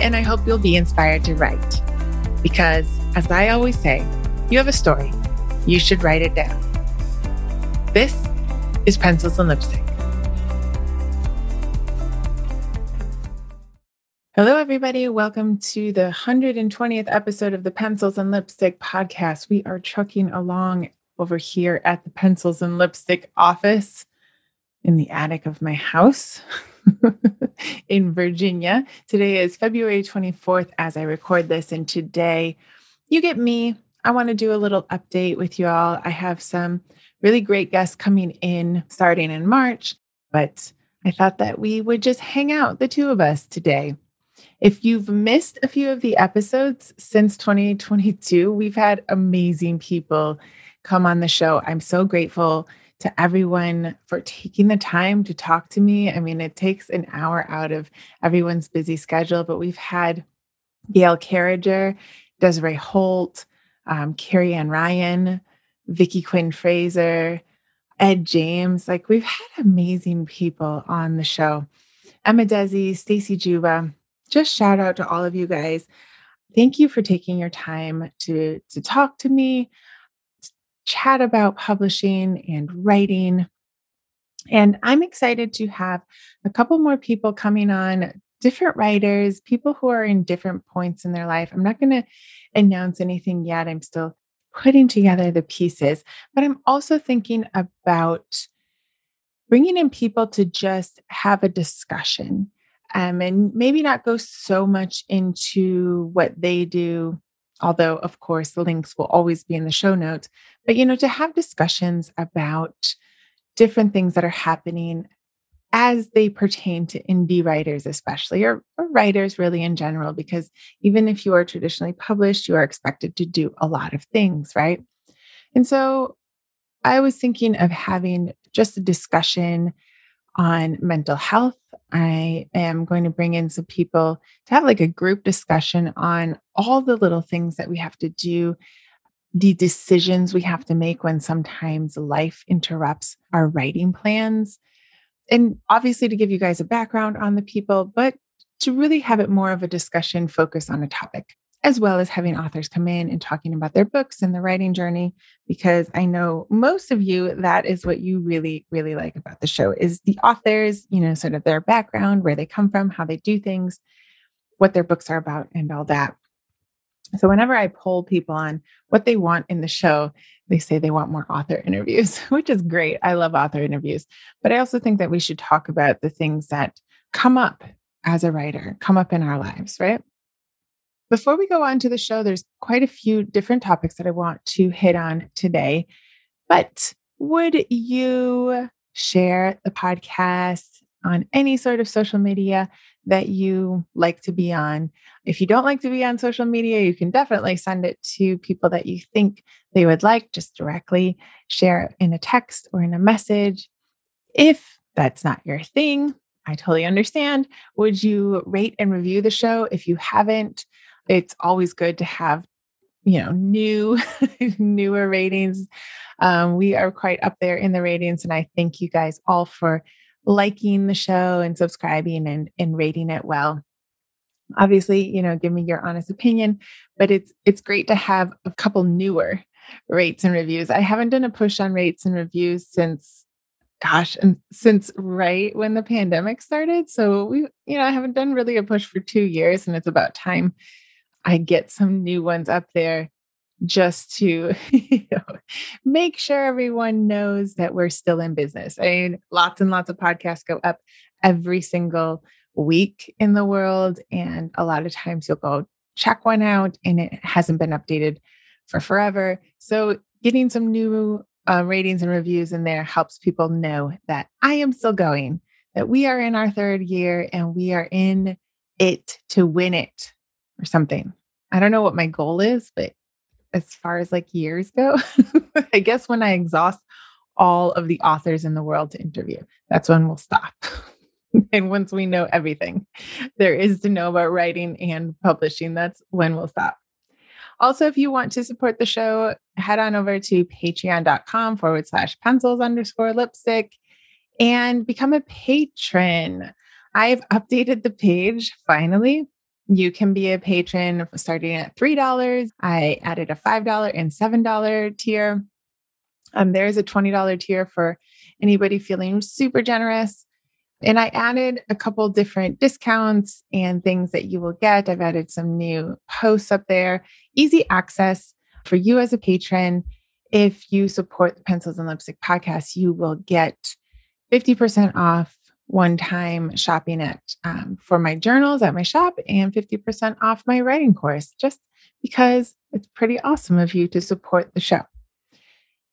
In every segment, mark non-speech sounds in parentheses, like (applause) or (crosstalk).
And I hope you'll be inspired to write. Because, as I always say, you have a story, you should write it down. This is Pencils and Lipstick. Hello, everybody. Welcome to the 120th episode of the Pencils and Lipstick podcast. We are trucking along over here at the Pencils and Lipstick office in the attic of my house (laughs) (laughs) in Virginia. Today is February 24th as I record this. And today, you get me. I want to do a little update with you all. I have some really great guests coming in starting in March, but I thought that we would just hang out, the two of us today. If you've missed a few of the episodes since 2022, we've had amazing people come on the show. I'm so grateful to everyone for taking the time to talk to me. I mean, it takes an hour out of everyone's busy schedule, but we've had Gail Carriger, Desiree Holt, um, Carrie Ann Ryan, Vicki Quinn Fraser, Ed James. Like we've had amazing people on the show. Emma Dhesi, Stacy Juba. Just shout out to all of you guys. Thank you for taking your time to to talk to me chat about publishing and writing. And I'm excited to have a couple more people coming on, different writers, people who are in different points in their life. I'm not going to announce anything yet. I'm still putting together the pieces, but I'm also thinking about bringing in people to just have a discussion um, and maybe not go so much into what they do although of course the links will always be in the show notes but you know to have discussions about different things that are happening as they pertain to indie writers especially or, or, writers really in general because even if you are traditionally published you are expected to do a lot of things right and so i was thinking of having just a discussion on mental health. I am going to bring in some people to have like a group discussion on all the little things that we have to do, the decisions we have to make when sometimes life interrupts our writing plans. And obviously, to give you guys a background on the people, but to really have it more of a discussion focus on a topic as well as having authors come in and talking about their books and the writing journey because i know most of you that is what you really really like about the show is the authors you know sort of their background where they come from how they do things what their books are about and all that. So whenever i poll people on what they want in the show they say they want more author (laughs) interviews which is great. I love author interviews. But i also think that we should talk about the things that come up as a writer come up in our lives right before we go on to the show, there's quite a few different topics that I want to hit on today. But would you share the podcast on any sort of social media that you like to be on? If you don't like to be on social media, you can definitely send it to people that you think they would like, just directly share it in a text or in a message. If that's not your thing, I totally understand. Would you rate and review the show if you haven't? It's always good to have you know new (laughs) newer ratings. Um, we are quite up there in the ratings and i thank you guys all for liking the show and subscribing and, and rating it well. Obviously you know give me your honest opinion but it's it's great to have a couple newer rates and reviews. I haven't done a push on rates and reviews since gosh and since right when the pandemic started. So we you know i haven't done really a push for two years and it's about time I get some new ones up there just to (laughs) you know, make sure everyone knows that we're still in business. I mean, lots and lots of podcasts go up every single week in the world. And a lot of times you'll go check one out and it hasn't been updated for forever. So getting some new uh, ratings and reviews in there helps people know that I am still going, that we are in our third year and we are in it to win it or something. I don't know what my goal is, but as far as like years go, (laughs) I guess when I exhaust all of the authors in the world to interview, that's when we'll stop. (laughs) and once we know everything there is to know about writing and publishing, that's when we'll stop. Also, if you want to support the show, head on over to patreon.com forward slash pencils underscore lipstick and become a patron. I've updated the page finally. You can be a patron starting at $3. I added a $5 and $7 tier. Um, there's a $20 tier for anybody feeling super generous. And I added a couple different discounts and things that you will get. I've added some new posts up there, easy access for you as a patron. If you support the Pencils and Lipstick podcast, you will get 50% off one time shopping at um, for my journals at my shop and 50% off my writing course, just because it's pretty awesome of you to support the show.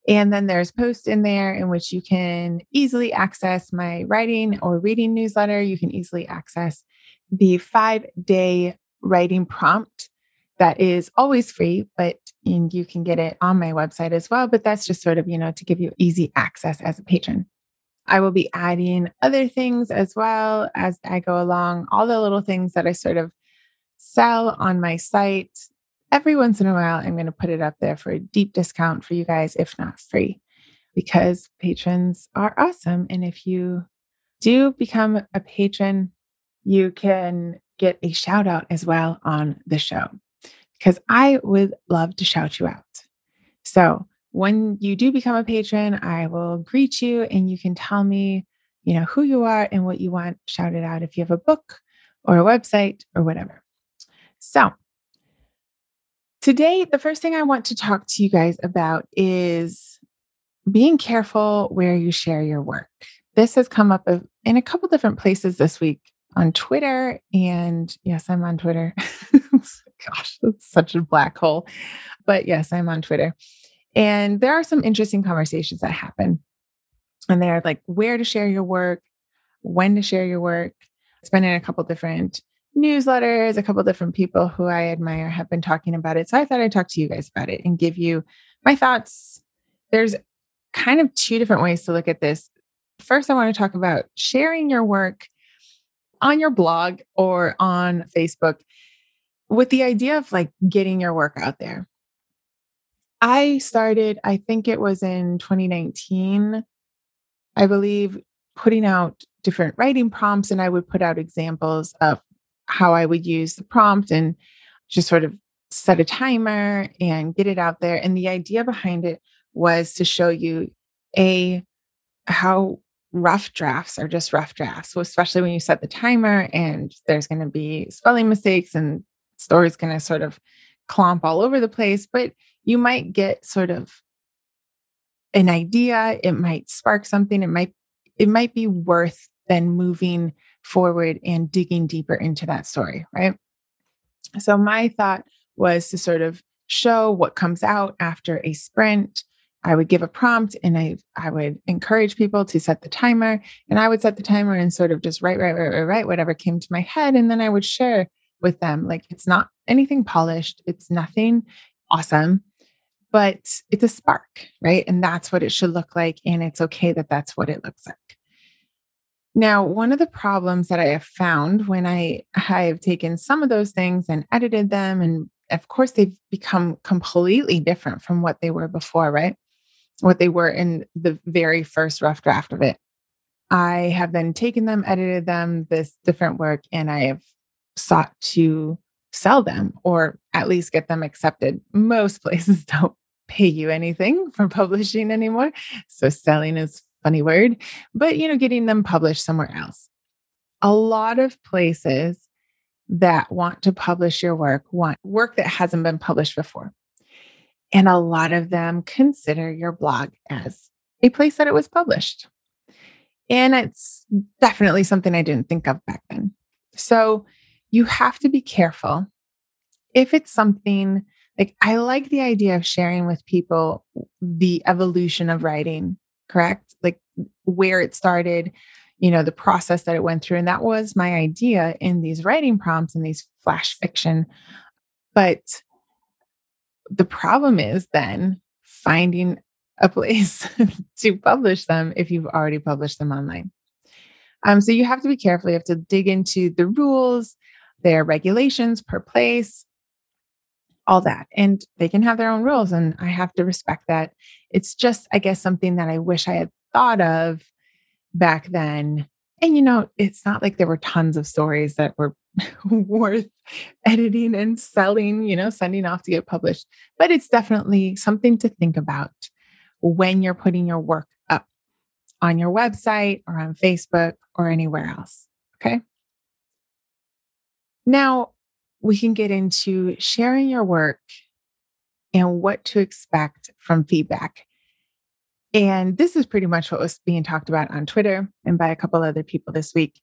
And then there's posts in there in which you can easily access my writing or reading newsletter. You can easily access the five day writing prompt that is always free, but and you can get it on my website as well. But that's just sort of, you know, to give you easy access as a patron. I will be adding other things as well as I go along, all the little things that I sort of sell on my site every once in a while, I'm going to put it up there for a deep discount for you guys, if not free, because patrons are awesome. And if you do become a patron, you can get a shout out as well on the show because I would love to shout you out. So, when you do become a patron, I will greet you and you can tell me, you know, who you are and what you want shouted out if you have a book or a website or whatever. So, Today, the first thing I want to talk to you guys about is being careful where you share your work. This has come up in a couple different places this week on Twitter. And yes, I'm on Twitter. (laughs) Gosh, that's such a black hole. But yes, I'm on Twitter. And there are some interesting conversations that happen. And they're like where to share your work, when to share your work. It's been in a couple different newsletters, a couple different people who I admire have been talking about it. So I thought I'd talk to you guys about it and give you my thoughts. There's kind of two different ways to look at this. First, I want to talk about sharing your work on your blog or on Facebook with the idea of like getting your work out there. I started, I think it was in 2019, I believe, putting out different writing prompts and I would put out examples of how I would use the prompt and just sort of set a timer and get it out there. And the idea behind it was to show you a how rough drafts are just rough drafts. So especially when you set the timer and there's going to be spelling mistakes and stories going to sort of clomp all over the place, but you might get sort of an idea, it might spark something, it might it might be worth then moving forward and digging deeper into that story, right? So, my thought was to sort of show what comes out after a sprint. I would give a prompt and I, I would encourage people to set the timer. And I would set the timer and sort of just write, write, write, write, write whatever came to my head. And then I would share with them. Like it's not anything polished, it's nothing awesome, but it's a spark, right? And that's what it should look like. And it's okay that that's what it looks like. Now, one of the problems that I have found when I have taken some of those things and edited them, and of course, they've become completely different from what they were before, right? What they were in the very first rough draft of it. I have then taken them, edited them, this different work, and I have sought to sell them mm-hmm. or at least get them accepted. Most (laughs) places don't pay you anything for publishing anymore. So selling is funny word, but you know, getting them published somewhere else. A lot of places that want to publish your work want work that hasn't been published before. And a lot of them consider your blog as a place that it was published. And it's definitely something I didn't think of back then. So you have to be careful. If it's something like I like the idea of sharing with people the evolution of writing correct? Like where it started, you know, the process that it went through. And that was my idea in these writing prompts and these flash fiction. But the problem is then finding a place (laughs) to publish them if you've already published them online. Um, so you have to be careful. You have to dig into the rules, their regulations per place, all that. And they can have their own rules, and I have to respect that. It's just, I guess, something that I wish I had thought of back then. And, you know, it's not like there were tons of stories that were (laughs) worth editing and selling, you know, sending off to get published. But it's definitely something to think about when you're putting your work up on your website or on Facebook or anywhere else. Okay. Now we can get into sharing your work and what to expect from feedback. And this is pretty much what was being talked about on Twitter and by a couple other people this week.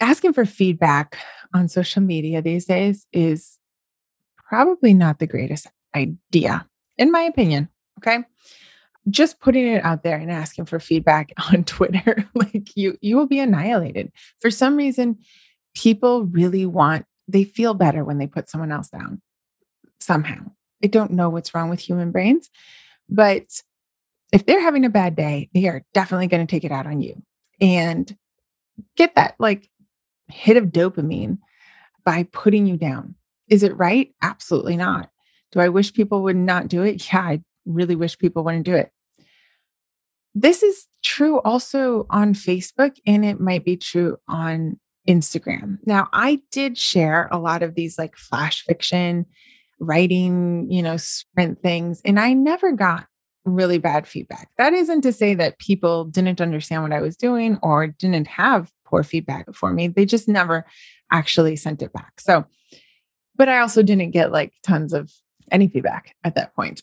Asking for feedback on social media these days is probably not the greatest idea, in my opinion. Okay. Just putting it out there and asking for feedback (laughs) on Twitter, like you, you will be annihilated. For some reason, people really want, they feel better when they put someone else down somehow. I don't know what's wrong with human brains, but if they're having a bad day, they are definitely going to take it out on you and get that like hit of dopamine by putting you down. Is it right? Absolutely not. Do I wish people would not do it? Yeah, I really wish people wouldn't do it. This is true also on Facebook, and it might be true on Instagram. Now, I did share a lot of these like flash fiction writing, you know, sprint things, and I never got really bad feedback. That isn't to say that people didn't understand what I was doing or didn't have poor feedback for me. They just never actually sent it back. So, but I also didn't get like tons of any feedback at that point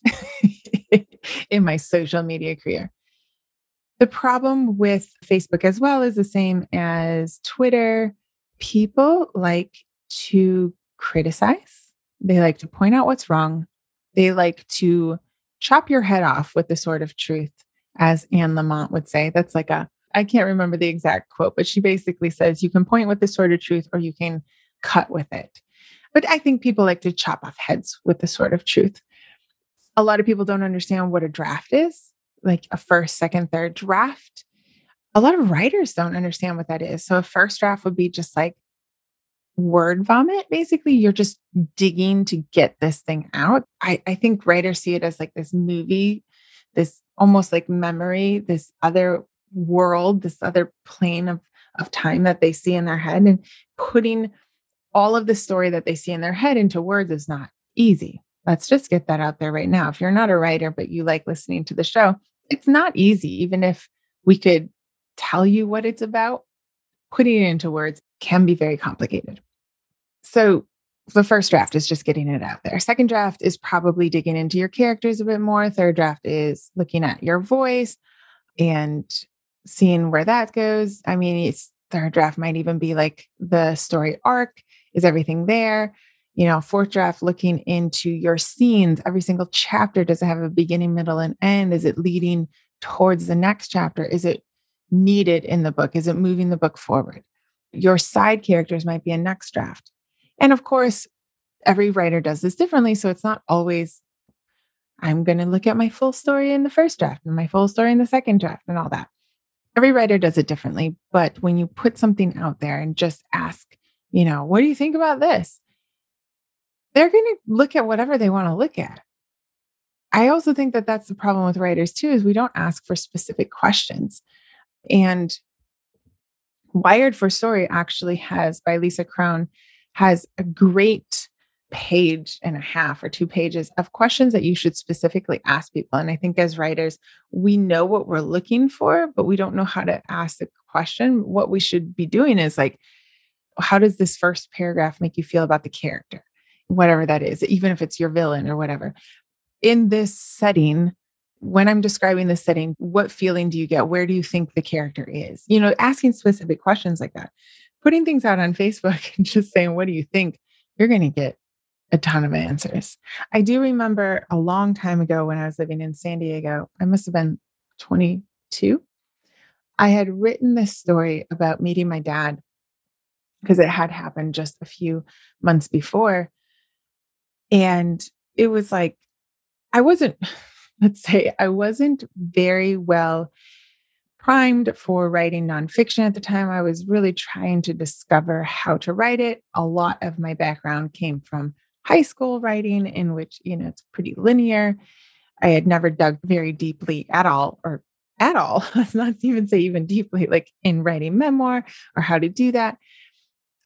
(laughs) in my social media career. The problem with Facebook as well is the same as Twitter. People like to criticize, they like to point out what's wrong, they like to chop your head off with the sword of truth, as Anne Lamott would say. That's like a, I can't remember the exact quote, but she basically says you can point with the sword of truth or you can cut with it. But I think people like to chop off heads with the sword of truth. A lot of people don't understand what a draft is, like a first, second, third draft. A lot of writers don't understand what that is. So a first draft would be just like word vomit. Basically, you're just digging to get this thing out. I, I think writers see it as like this movie, this almost like memory, this other world, this other plane of, of time that they see in their head. And putting all of the story that they see in their head into words is not easy. Let's just get that out there right now. If you're not a writer, but you like listening to the show, it's not easy. Even if we could tell you what it's about, putting it into words can be very complicated. So the first draft is just getting it out there. Second draft is probably digging into your characters a bit more. Third draft is looking at your voice and seeing where that goes. I mean, it's third draft might even be like the story arc. Is everything there? You know, fourth draft looking into your scenes. Every single chapter does it have a beginning, middle, and end? Is it leading towards the next chapter? Is it needed in the book? Is it moving the book forward? Your side characters might be a next draft. And of course, every writer does this differently. So it's not always, I'm going to look at my full story in the first draft and my full story in the second draft and all that. Every writer does it differently. But when you put something out there and just ask, you know, what do you think about this? They're going to look at whatever they want to look at. I also think that that's the problem with writers too is we don't ask for specific questions. And Wired for Story actually has by Lisa Cron has a great page and a half or two pages of questions that you should specifically ask people. And I think as writers, we know what we're looking for, but we don't know how to ask the question. What we should be doing is like, how does this first paragraph make you feel about the character? Whatever that is, even if it's your villain or whatever. In this setting, when I'm describing the setting, what feeling do you get? Where do you think the character is? You know, asking specific questions like that putting things out on (laughs) Facebook and just saying, what do you think? You're going to get a ton of answers. I do remember a long time ago when I was living in San Diego, I must have been 22. I had written this story about meeting my dad because it had happened just a few months before. And it was like, I wasn't, (laughs) let's say, I wasn't very well primed for writing nonfiction at the time. I was really trying to discover how to write it. A lot of my background came from high school writing, in which, you know, it's pretty linear. I had never dug very deeply at all, or at all. (laughs) Let's not even say even deeply, like in writing memoir or how to do that.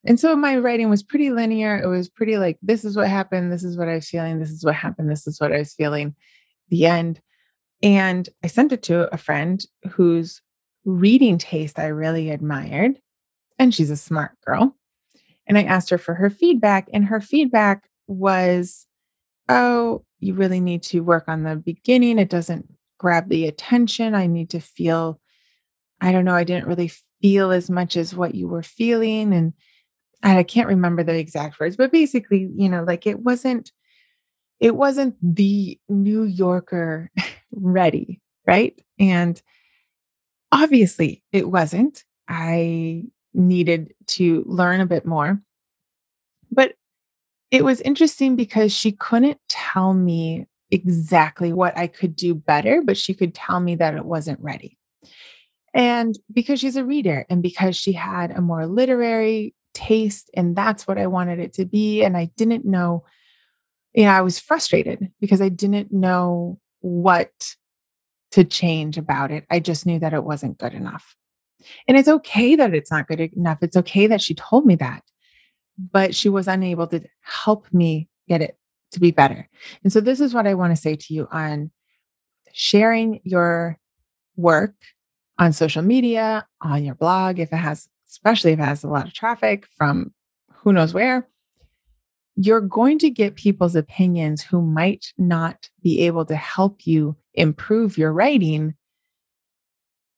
And so my writing was pretty linear. It was pretty like, this is what happened. This is what I was feeling. This is what happened. This is what I was feeling. The end. And I sent it to a friend whose reading taste I really admired. And she's a smart girl. And I asked her for her feedback. And her feedback was, oh, you really need to work on the beginning. It doesn't grab the attention. I need to feel, I don't know, I didn't really feel as much as what you were feeling. And I can't remember the exact words, but basically, you know, like it wasn't, it wasn't the New Yorker (laughs) ready, right? And obviously it wasn't. I needed to learn a bit more. But it was interesting because she couldn't tell me exactly what I could do better, but she could tell me that it wasn't ready. And because she's a reader and because she had a more literary taste, and that's what I wanted it to be. And I didn't know, you know, I was frustrated because I didn't know what to change about it. I just knew that it wasn't good enough. And it's okay that it's not good enough. It's okay that she told me that, but she was unable to help me get it to be better. And so, this is what I want to say to you on sharing your work on social media, on your blog, if it has, especially if it has a lot of traffic from who knows where, you're going to get people's opinions who might not be able to help you improve your writing,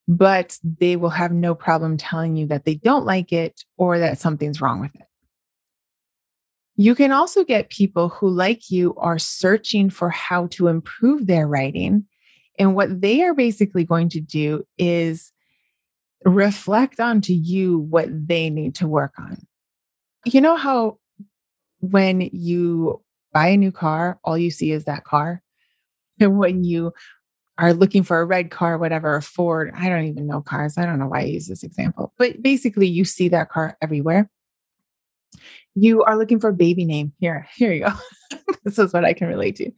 but they will have no problem telling you that they don't like it or that something's wrong with it. You can also get people who, like you, are searching for how to improve their writing. And what they are basically going to do is reflect onto you what they need to work on. You know how when you buy a new car, all you see is that car? (laughs) And when you are looking for a red car, whatever, a Ford, I don't even know cars. I don't know why I use this example, but basically you see that car everywhere you are looking for a baby name. Here, here you go. (laughs) this is what I can relate to.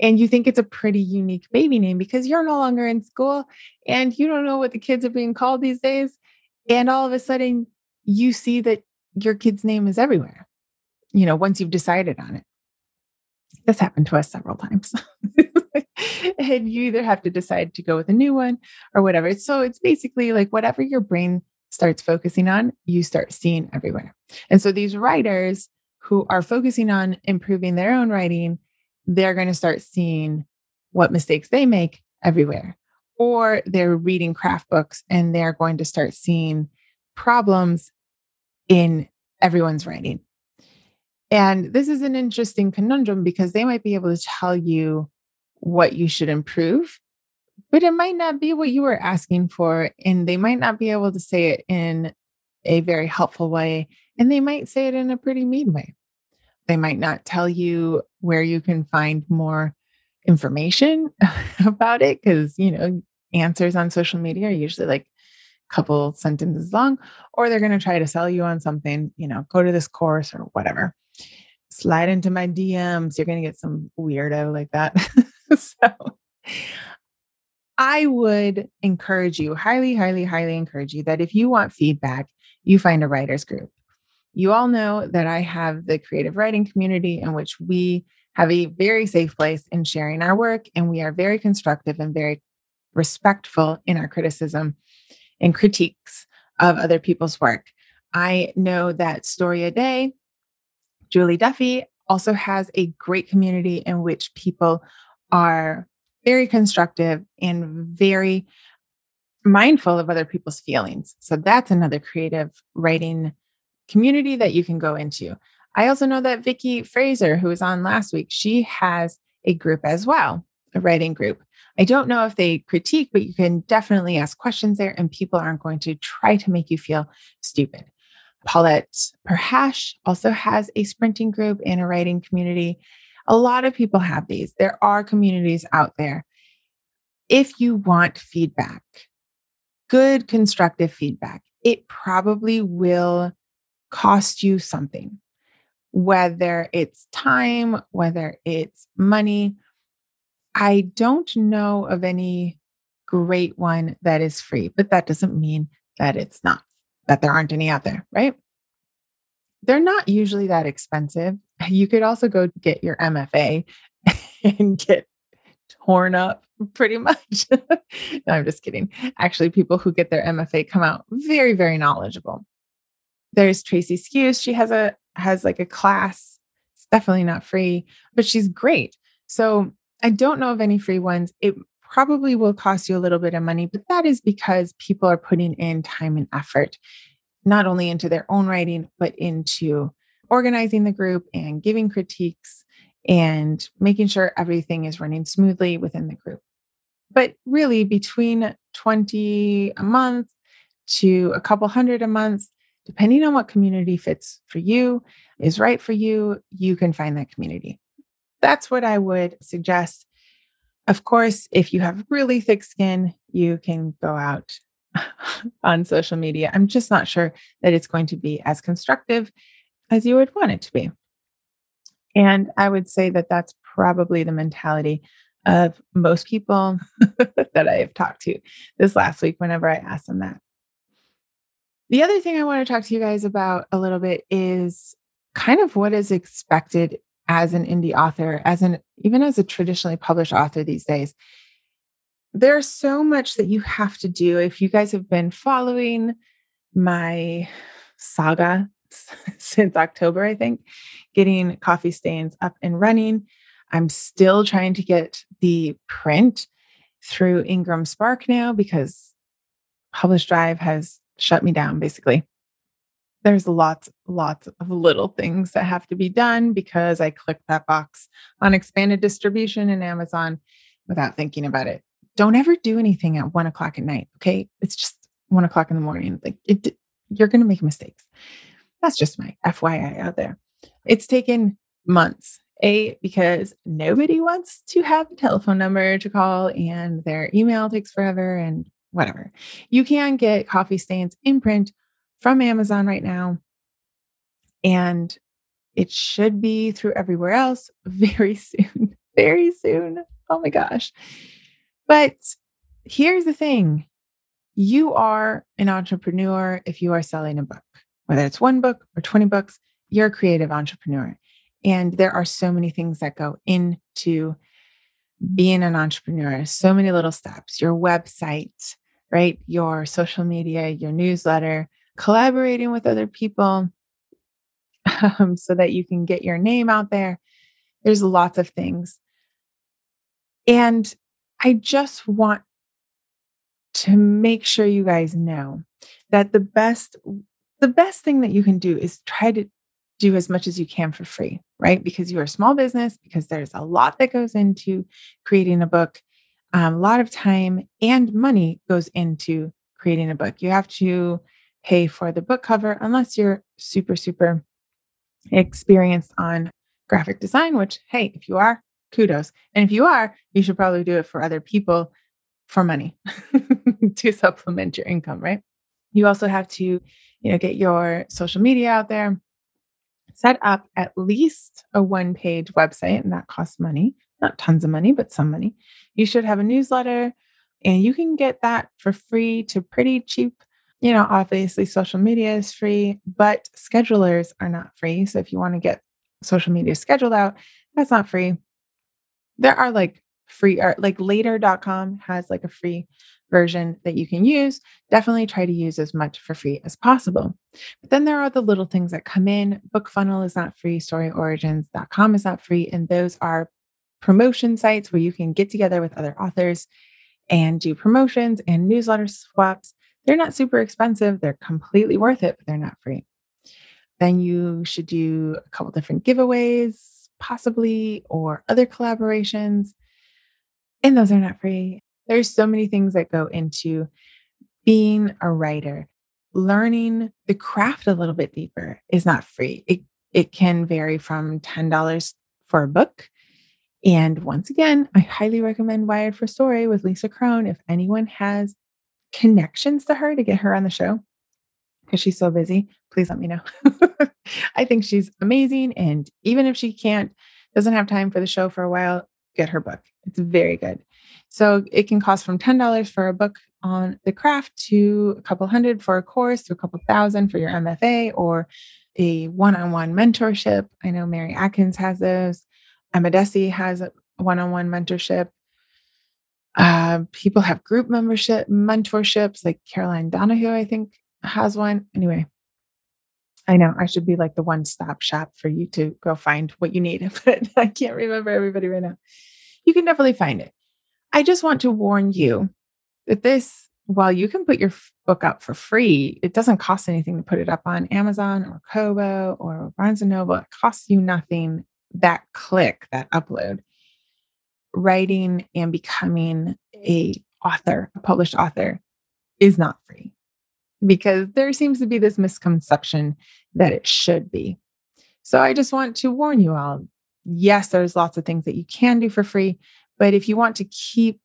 And you think it's a pretty unique baby name because you're no longer in school and you don't know what the kids are being called these days. And all of a sudden, you see that your kid's name is everywhere, you know, once you've decided on it. This happened to us several times. (laughs) and you either have to decide to go with a new one or whatever. So it's basically like whatever your brain starts focusing on, you start seeing everywhere. And so these writers who are focusing on improving their own writing, they're going to start seeing what mistakes they make everywhere. Or they're reading craft books and they're going to start seeing problems in everyone's writing. And this is an interesting conundrum because they might be able to tell you what you should improve, but it might not be what you were asking for. And they might not be able to say it in a very helpful way. And they might say it in a pretty mean way. They might not tell you where you can find more information (laughs) about it because, you know, answers on social media are usually like a couple sentences long, or they're going to try to sell you on something, you know, go to this course or whatever. Slide into my DMs. You're going to get some weirdo like that. (laughs) so, I would encourage you, highly, highly, highly encourage you that if you want feedback, you find a writers group. You all know that I have the creative writing community in which we have a very safe place in sharing our work, and we are very constructive and very respectful in our criticism and critiques of other people's work. I know that Story a Day, Julie Duffy, also has a great community in which people are very constructive and very mindful of other people's feelings. So that's another creative writing community that you can go into. I also know that Vicki Fraser, who was on last week, she has a group as well a writing group. I don't know if they critique, but you can definitely ask questions there, and people aren't going to try to make you feel stupid. Paulette Perhach also has a sprinting group and a writing community. A lot of people have these. There are communities out there. If you want feedback, good constructive feedback, it probably will cost you something, whether it's time, whether it's money. I don't know of any great one that is free, but that doesn't mean that it's not, that there aren't any out there, right? They're not usually that expensive. (laughs) You could also go get your MFA (laughs) and get torn up pretty much. (laughs) no, I'm just kidding. Actually, people who get their MFA come out very, very knowledgeable. There's Tracy Skews. She has a has like a class. It's definitely not free, but she's great. So I don't know of any free ones. It probably will cost you a little bit of money, but that is because people are putting in time and effort, not only into their own writing, but into organizing the group and giving critiques and making sure everything is running smoothly within the group. But really, between 20 a month to a couple hundred a month, depending on what community fits for you, is right for you, you can find that community. That's what I would suggest. Of course, if you have really thick skin, you can go out (laughs) on social media. I'm just not sure that it's going to be as constructive as you would want it to be. And I would say that that's probably the mentality of most people (laughs) that I have talked to this last week whenever I asked them that. The other thing I want to talk to you guys about a little bit is kind of what is expected as an indie author, as an even as a traditionally published author these days. There's so much that you have to do. If you guys have been following my saga (laughs) since October, I think, getting Coffee Stains up and running. I'm still trying to get the print through Ingram Spark now because Publish Drive has shut me down basically. There's lots, lots of little things that have to be done because I clicked that box on expanded distribution in Amazon without thinking about it. Don't ever do anything at one o'clock at night. Okay. It's just one o'clock in the morning. Like it, you're going to make mistakes. That's just my FYI out there. It's taken months. A, because nobody wants to have a telephone number to call and their email takes forever and whatever. You can get coffee stains in print from Amazon right now. And it should be through everywhere else (laughs) very soon. Very soon. Oh my gosh. But here's the thing you are an entrepreneur if you are selling a book whether it's one book or 20 books, you're a creative entrepreneur. And there are so many things that go into being an entrepreneur, so many little steps, your website, right? Your social media, your newsletter, collaborating with other people um, so that you can get your name out there. There's lots of things. And I just want to make sure you guys know that the best the best thing that you can do is try to do as much as you can for free, right? Because you're a small business, because there's a lot that goes into creating a book. Um, a lot of time and money goes into creating a book. You have to pay for the book cover unless you're super, super experienced on graphic design, which, hey, if you are, kudos. And if you are, you should probably do it for other people for money (laughs) to supplement your income, right? You also have to you know, get your social media out there, set up at least a one page website, and that costs money, not tons of money, but some money. You should have a newsletter, and you can get that for free to pretty cheap. You know, obviously, social media is free, but schedulers are not free. So, if you want to get social media scheduled out, that's not free. There are like free art, like later.com has like a free version that you can use, definitely try to use as much for free as possible. But then there are the little things that come in. Book Funnel is not free, storyorigins.com is not free. And those are promotion sites where you can get together with other authors and do promotions and newsletter swaps. They're not super expensive, they're completely worth it, but they're not free. Then you should do a couple different giveaways, possibly, or other collaborations. And those are not free. There's so many things that go into being a writer. Learning the craft a little bit deeper is not free. It, it can vary from $10 for a book. And once again, I highly recommend Wired for Story with Lisa Cron. If anyone has connections to her to get her on the show, because she's so busy, please let me know. (laughs) I think she's amazing. And even if she can't, doesn't have time for the show for a while, get her book. It's very good. So it can cost from $10 for a book on the craft to a couple hundred for a course to a couple thousand for your MFA or a one on one mentorship. I know Mary Adkins has those. Emma Dhesi has a one on one mentorship. Uh, people have group membership mentorships, like Caroline Donahue, I think, has one. Anyway, I know I should be like the one stop shop for you to go find what you need, (laughs) but I can't remember everybody right now. You can definitely find it. I just want to warn you that this, while you can put your book up for free, it doesn't cost anything to put it up on Amazon or Kobo or Barnes and Noble. It costs you nothing. That click, that upload, writing and becoming a author, a published author, is not free because there seems to be this misconception that it should be. So I just want to warn you all yes, there's lots of things that you can do for free, but if you want to keep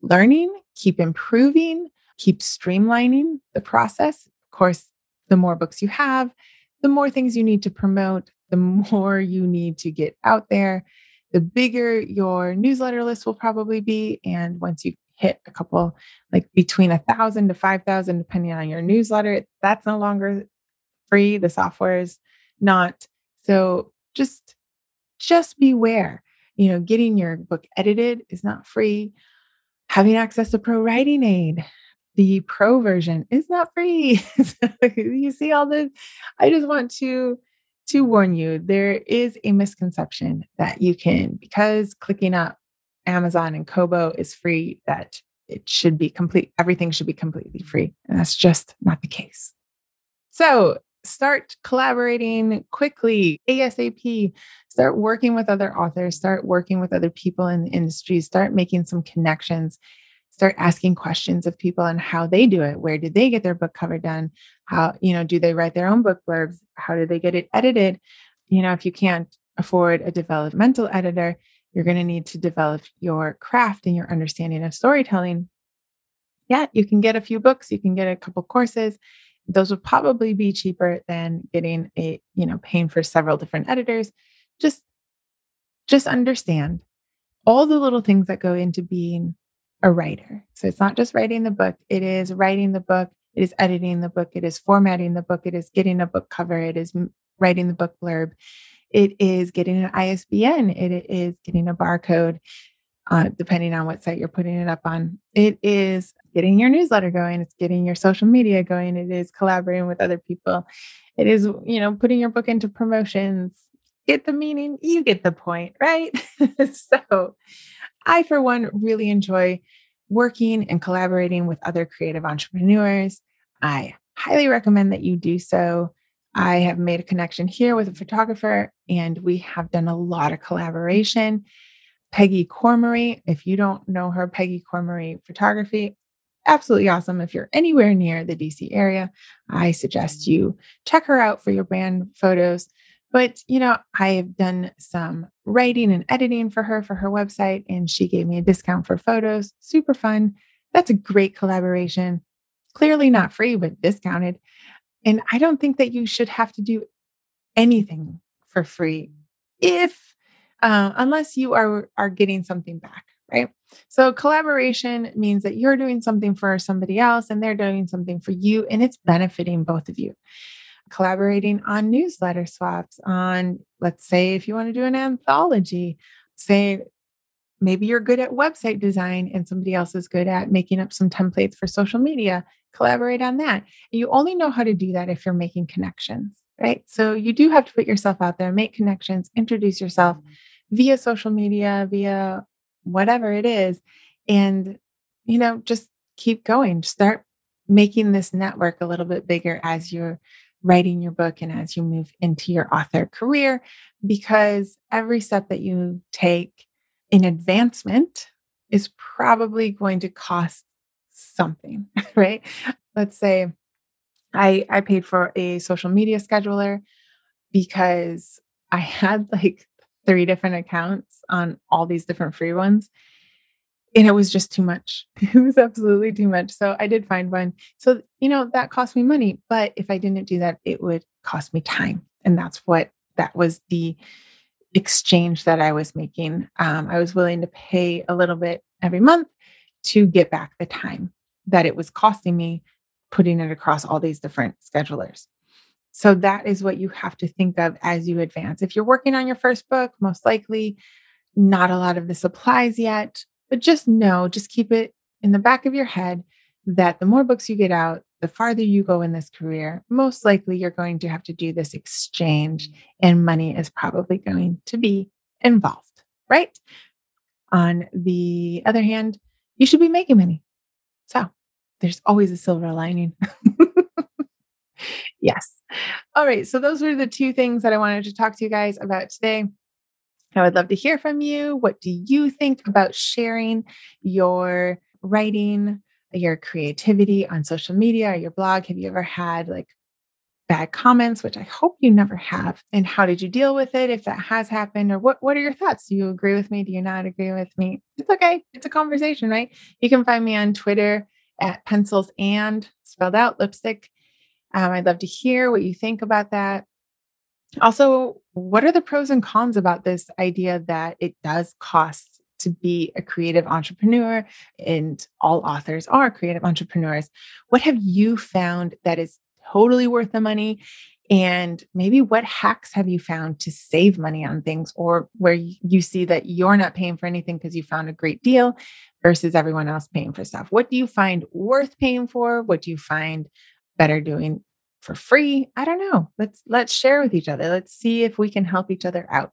learning, keep improving, keep streamlining the process, of course, the more books you have, the more things you need to promote, the more you need to get out there, the bigger your newsletter list will probably be. And once you hit a couple, like between a thousand to 5,000, depending on your newsletter, that's no longer free. The software is not. So just, just beware. You know, getting your book edited is not free. Having access to Pro Writing Aid, the pro version is not free. (laughs) you see all this. I just want to to warn you, there is a misconception that you can, because clicking up Amazon and Kobo is free, that it should be complete, everything should be completely free. And that's just not the case. So start collaborating quickly, ASAP, start working with other authors, start working with other people in the industry, start making some connections, start asking questions of people and how they do it. Where did they get their book cover done? How, you know, do they write their own book blurbs? How do they get it edited? You know, if you can't afford a developmental editor, you're going to need to develop your craft and your understanding of storytelling. Yeah, you can get a few books, you can get a couple courses. Those would probably be cheaper than getting a, you know, paying for several different editors. Just just understand all the little things that go into being a writer. So it's not just writing the book, it is writing the book, it is editing the book, it is formatting the book, it is getting a book cover, it is writing the book blurb, it is getting an ISBN, it is getting a barcode, uh, depending on what site you're putting it up on. It is getting your newsletter going, it's getting your social media going, it is collaborating with other people, it is, you know, putting your book into promotions. Get the meaning, you get the point, right? (laughs) so, I, for one, really enjoy working and collaborating with other creative entrepreneurs. I highly recommend that you do so. I have made a connection here with a photographer, and we have done a lot of collaboration. Peggy Cormery, if you don't know her, Peggy Cormery Photography, absolutely awesome. If you're anywhere near the DC area, I suggest you check her out for your brand photos. But, you know, I have done some writing and editing for her for her website, and she gave me a discount for photos. Super fun. That's a great collaboration. Clearly not free, but discounted. And I don't think that you should have to do anything for free if, uh, unless you are, are getting something back, right? So collaboration means that you're doing something for somebody else and they're doing something for you, and it's benefiting both of you collaborating on newsletter swaps, on, let's say, if you want to do an anthology, say maybe you're good at website design and somebody else is good at making up some templates for social media, collaborate on that. You only know how to do that if you're making connections, right? So you do have to put yourself out there, make connections, introduce yourself mm-hmm. via social media, via whatever it is. And, you know, just keep going. Start making this network a little bit bigger as you're writing your book and as you move into your author career, because every step that you take in advancement is probably going to cost something, (laughs) right? Let's say I I paid for a social media scheduler because I had like three different accounts on all these different free ones and it was just too much. (laughs) It was absolutely too much. So I did find one. So, you know, that cost me money. But if I didn't do that, it would cost me time. And that's what that was the exchange that I was making. Um, I was willing to pay a little bit every month to get back the time that it was costing me putting it across all these different schedulers. So that is what you have to think of as you advance. If you're working on your first book, most likely not a lot of this applies yet. But just know, just keep it in the back of your head that the more books you get out, the farther you go in this career, most likely you're going to have to do this exchange and money is probably going to be involved, right? On the other hand, you should be making money. So there's always a silver lining. (laughs) yes. All right. So those were the two things that I wanted to talk to you guys about today. I would love to hear from you. What do you think about sharing your writing, your creativity on social media or your blog? Have you ever had like bad comments, which I hope you never have? And how did you deal with it if that has happened? Or what, what are your thoughts? Do you agree with me? Do you not agree with me? It's okay. It's a conversation, right? You can find me on Twitter at pencils and spelled out lipstick. Um, I'd love to hear what you think about that. Also, what are the pros and cons about this idea that it does cost to be a creative entrepreneur and all authors are creative entrepreneurs? What have you found that is totally worth the money? And maybe what hacks have you found to save money on things or where you see that you're not paying for anything because you found a great deal versus everyone else paying for stuff? What do you find worth paying for? What do you find better doing for free. I don't know. Let's let's share with each other. Let's see if we can help each other out.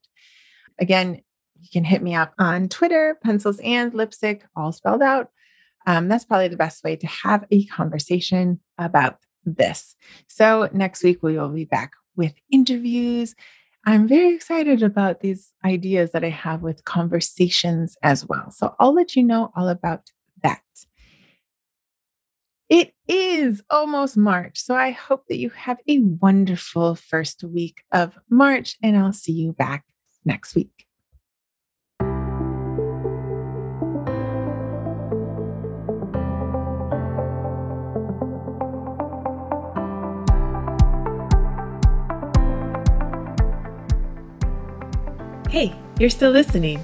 Again, you can hit me up on Twitter, pencils and lipstick, all spelled out. Um, that's probably the best way to have a conversation about this. So next week we will be back with interviews. I'm very excited about these ideas that I have with conversations as well. So I'll let you know all about that. It is almost March. So I hope that you have a wonderful first week of March, and I'll see you back next week. Hey, you're still listening.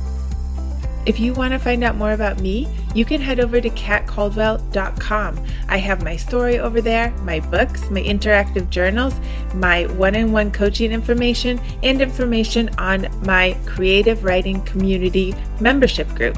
If you want to find out more about me, you can head over to katcaldwell.com. I have my story over there, my books, my interactive journals, my one on one coaching information, and information on my creative writing community membership group.